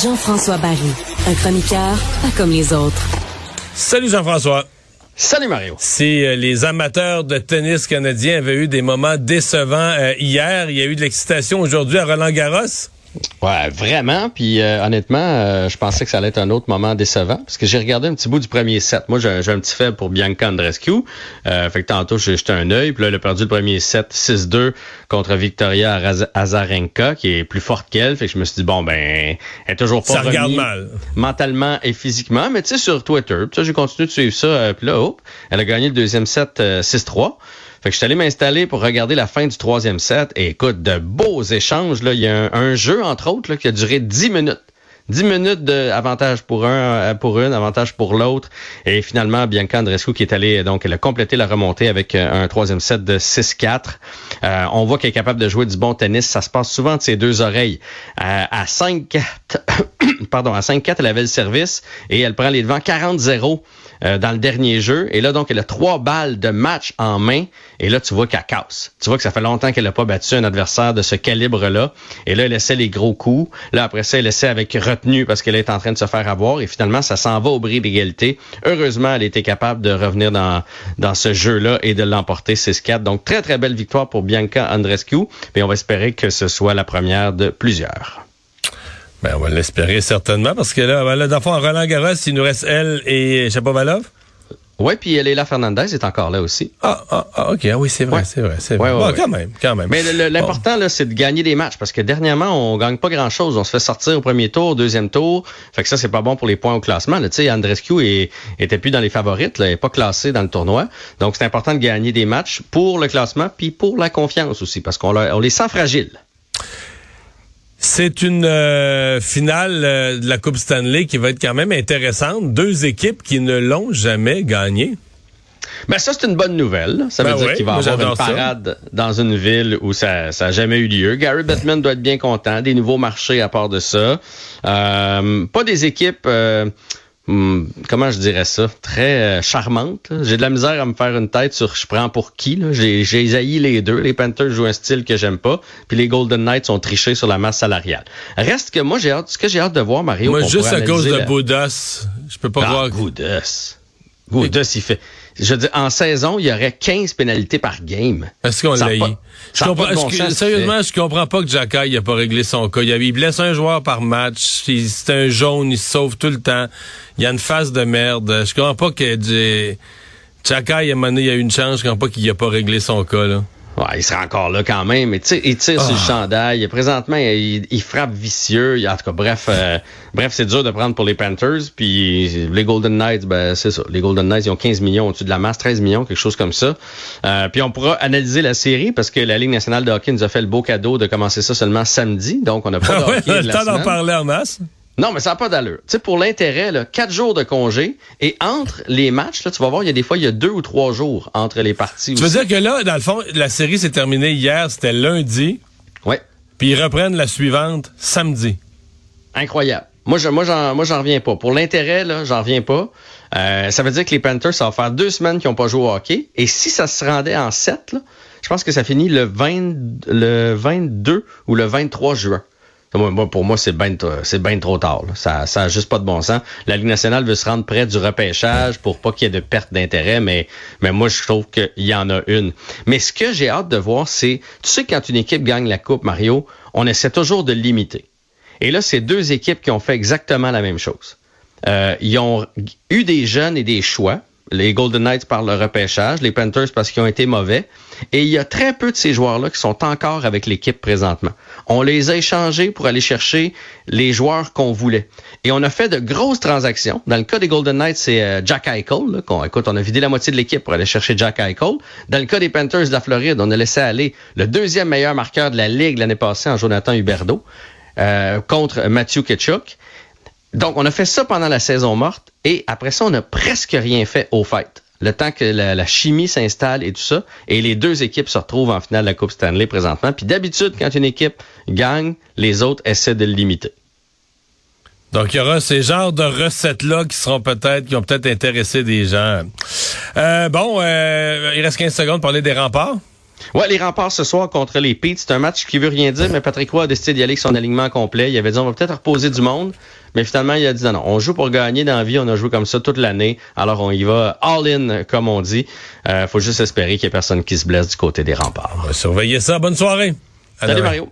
Jean-François Barry, un chroniqueur pas comme les autres. Salut Jean-François. Salut Mario. Si euh, les amateurs de tennis canadiens avaient eu des moments décevants euh, hier, il y a eu de l'excitation aujourd'hui à Roland Garros. Ouais, vraiment. Puis euh, honnêtement, euh, je pensais que ça allait être un autre moment décevant parce que j'ai regardé un petit bout du premier set. Moi, j'ai un petit faible pour Bianca Andreescu. Euh, fait que tantôt, j'ai jeté un œil. Puis là, elle a perdu le premier set 6-2 contre Victoria Azarenka, qui est plus forte qu'elle. Fait que je me suis dit, bon, ben, elle est toujours pas Ça regarde mal. mentalement et physiquement. Mais tu sais, sur Twitter, ça, j'ai continué de suivre ça. Euh, puis là, hop, elle a gagné le deuxième set 6-3. Fait que je suis allé m'installer pour regarder la fin du troisième set. Et écoute, de beaux échanges. Là. Il y a un, jeu, entre autres, là, qui a duré 10 minutes. 10 minutes d'avantage pour un, euh, pour une, avantage pour l'autre. Et finalement, Bianca Andreescu qui est allée, donc, elle a complété la remontée avec euh, un troisième set de 6-4. Euh, on voit qu'elle est capable de jouer du bon tennis. Ça se passe souvent de ses deux oreilles. Euh, à 5-4, pardon, à 5-4, elle avait le service et elle prend les devants 40-0 euh, dans le dernier jeu. Et là, donc, elle a trois balles de match en main. Et là, tu vois qu'elle casse. Tu vois que ça fait longtemps qu'elle n'a pas battu un adversaire de ce calibre-là. Et là, elle essaie les gros coups. Là, après ça, elle essaie avec parce qu'elle est en train de se faire avoir. Et finalement, ça s'en va au bris d'égalité. Heureusement, elle était capable de revenir dans, ce jeu-là et de l'emporter 6-4. Donc, très, très belle victoire pour Bianca Andreescu. Et on va espérer que ce soit la première de plusieurs. Ben, on va l'espérer certainement parce que là, là dans Roland Garros, il nous reste elle et Chapovalov. Oui, puis Leila Fernandez est encore là aussi. Ah, ah, ah ok, ah oui, c'est vrai, Ouais. c'est vrai, c'est vrai. ouais, Bon, ouais. quand même, quand même. Mais l'important, là, c'est de gagner des matchs parce que dernièrement, on gagne pas grand-chose. On se fait sortir au premier tour, au deuxième tour. Fait que ça, c'est pas bon pour les points au classement. Tu sais, Andrescu est, était plus dans les favorites, là, est pas classé dans le tournoi. Donc, c'est important de gagner des matchs pour le classement puis pour la confiance aussi parce qu'on on les sent fragiles. C'est une euh, finale euh, de la Coupe Stanley qui va être quand même intéressante. Deux équipes qui ne l'ont jamais gagnée. Ben ça, c'est une bonne nouvelle. Ça veut Ben dire qu'il va y avoir une ça. parade dans une ville où ça n'a jamais eu lieu. Gary Bettman doit être bien content. Des nouveaux marchés à part de ça. Euh, pas des équipes... hum, comment je dirais ça, très euh, charmante. J'ai de la misère à me faire une tête sur je prends pour qui. J'ai haï les deux. Les Panthers jouent un style que j'aime pas, puis les Golden Knights sont trichés sur la masse salariale. Reste que moi, j'ai hâte, ce que j'ai hâte de voir, Mario. Moi, juste à cause de la- Boudas, je peux pas ah. Goudas. Goudas, il fait. Je veux dire, en saison, il y aurait 15 pénalités par game. Est-ce qu'on l'a eu? sérieusement, je comprends pas que Jacky n'a pas réglé son cas. Il, il blesse un joueur par match. C'est un jaune, il se sauve tout le temps. Il y a une face de merde. Je comprends pas que du- Jacky, à un moment donné, il a eu une chance. Je comprends pas qu'il a pas réglé son cas. Là. Ouais, il sera encore là quand même, mais tu sais, il tire sur le Ah. chandail. Présentement, il, il frappe vicieux. Il- En tout cas, bref, euh, bref, c'est dur de prendre pour les Panthers. Puis les Golden Knights, ben c'est ça. Les Golden Knights, ils ont 15 millions au-dessus de la masse, 13 millions, quelque chose comme ça. Euh, puis on pourra analyser la série parce que la Ligue nationale de hockey nous a fait le beau cadeau de commencer ça seulement samedi. Donc, on n'a pas de Ah ouais, hockey on a de le temps d'en parler en masse. Non, mais ça n'a pas d'allure. Tu sais, pour l'intérêt, là, quatre jours de congé et entre les matchs, là, tu vas voir, il y a des fois, il y a deux ou trois jours entre les parties. Tu veux aussi. dire que là, dans le fond, la série s'est terminée hier, c'était lundi, Ouais, puis ils reprennent la suivante samedi. incroyable. Moi, je, moi, j'en, moi, j'en reviens pas. Pour l'intérêt, là, j'en reviens pas. Euh, ça veut dire que les Panthers, ça va faire deux semaines qu'ils n'ont pas joué au hockey. Et si ça se rendait en sept, là, je pense que ça finit le 20, le 22 ou le 23 juin. Pour moi, c'est bien trop tard. Ça ça a juste pas de bon sens. La Ligue nationale veut se rendre près du repêchage pour pas qu'il y ait de perte d'intérêt, mais, mais moi, je trouve qu'il y en a une. Mais ce que j'ai hâte de voir, c'est, tu sais, quand une équipe gagne la Coupe, Mario, on essaie toujours de limiter. Et là, c'est deux équipes qui ont fait exactement la même chose. Euh, ils ont eu des jeunes et des choix. Les Golden Knights par le repêchage, les Panthers parce qu'ils ont été mauvais. Et il y a très peu de ces joueurs-là qui sont encore avec l'équipe présentement. On les a échangés pour aller chercher les joueurs qu'on voulait. Et on a fait de grosses transactions. Dans le cas des Golden Knights, c'est euh, Jack Eichel. qu'on, on a vidé la moitié de l'équipe pour aller chercher Jack Eichel. Dans le cas des Panthers de la Floride, on a laissé aller le deuxième meilleur marqueur de la Ligue l'année passée en Jonathan Huberdeau euh, contre Matthew Ketchuk. Donc, on a fait ça pendant la saison morte et après ça, on n'a presque rien fait au fait. Le temps que la, chimie s'installe et tout ça. Et les deux équipes se retrouvent en finale de la Coupe Stanley présentement. Puis d'habitude, quand une équipe gagne, les autres essaient de le limiter. Donc, il y aura ces genres de recettes-là qui seront peut-être, qui ont peut-être intéressé des gens. Euh, bon, euh, il reste 15 secondes pour parler des remparts. Ouais, les remparts ce soir contre les Peets, c'est un match qui veut rien dire, mais Patrick Roy a décidé d'y aller avec son alignement complet. Il avait dit on va peut-être reposer du monde, mais finalement il a dit non, non, on joue pour gagner dans la vie, on a joué comme ça toute l'année, alors on y va all-in comme on dit. Euh, faut juste espérer qu'il n'y ait personne qui se blesse du côté des remparts. On va surveiller ça. Bonne soirée. Salut Mario.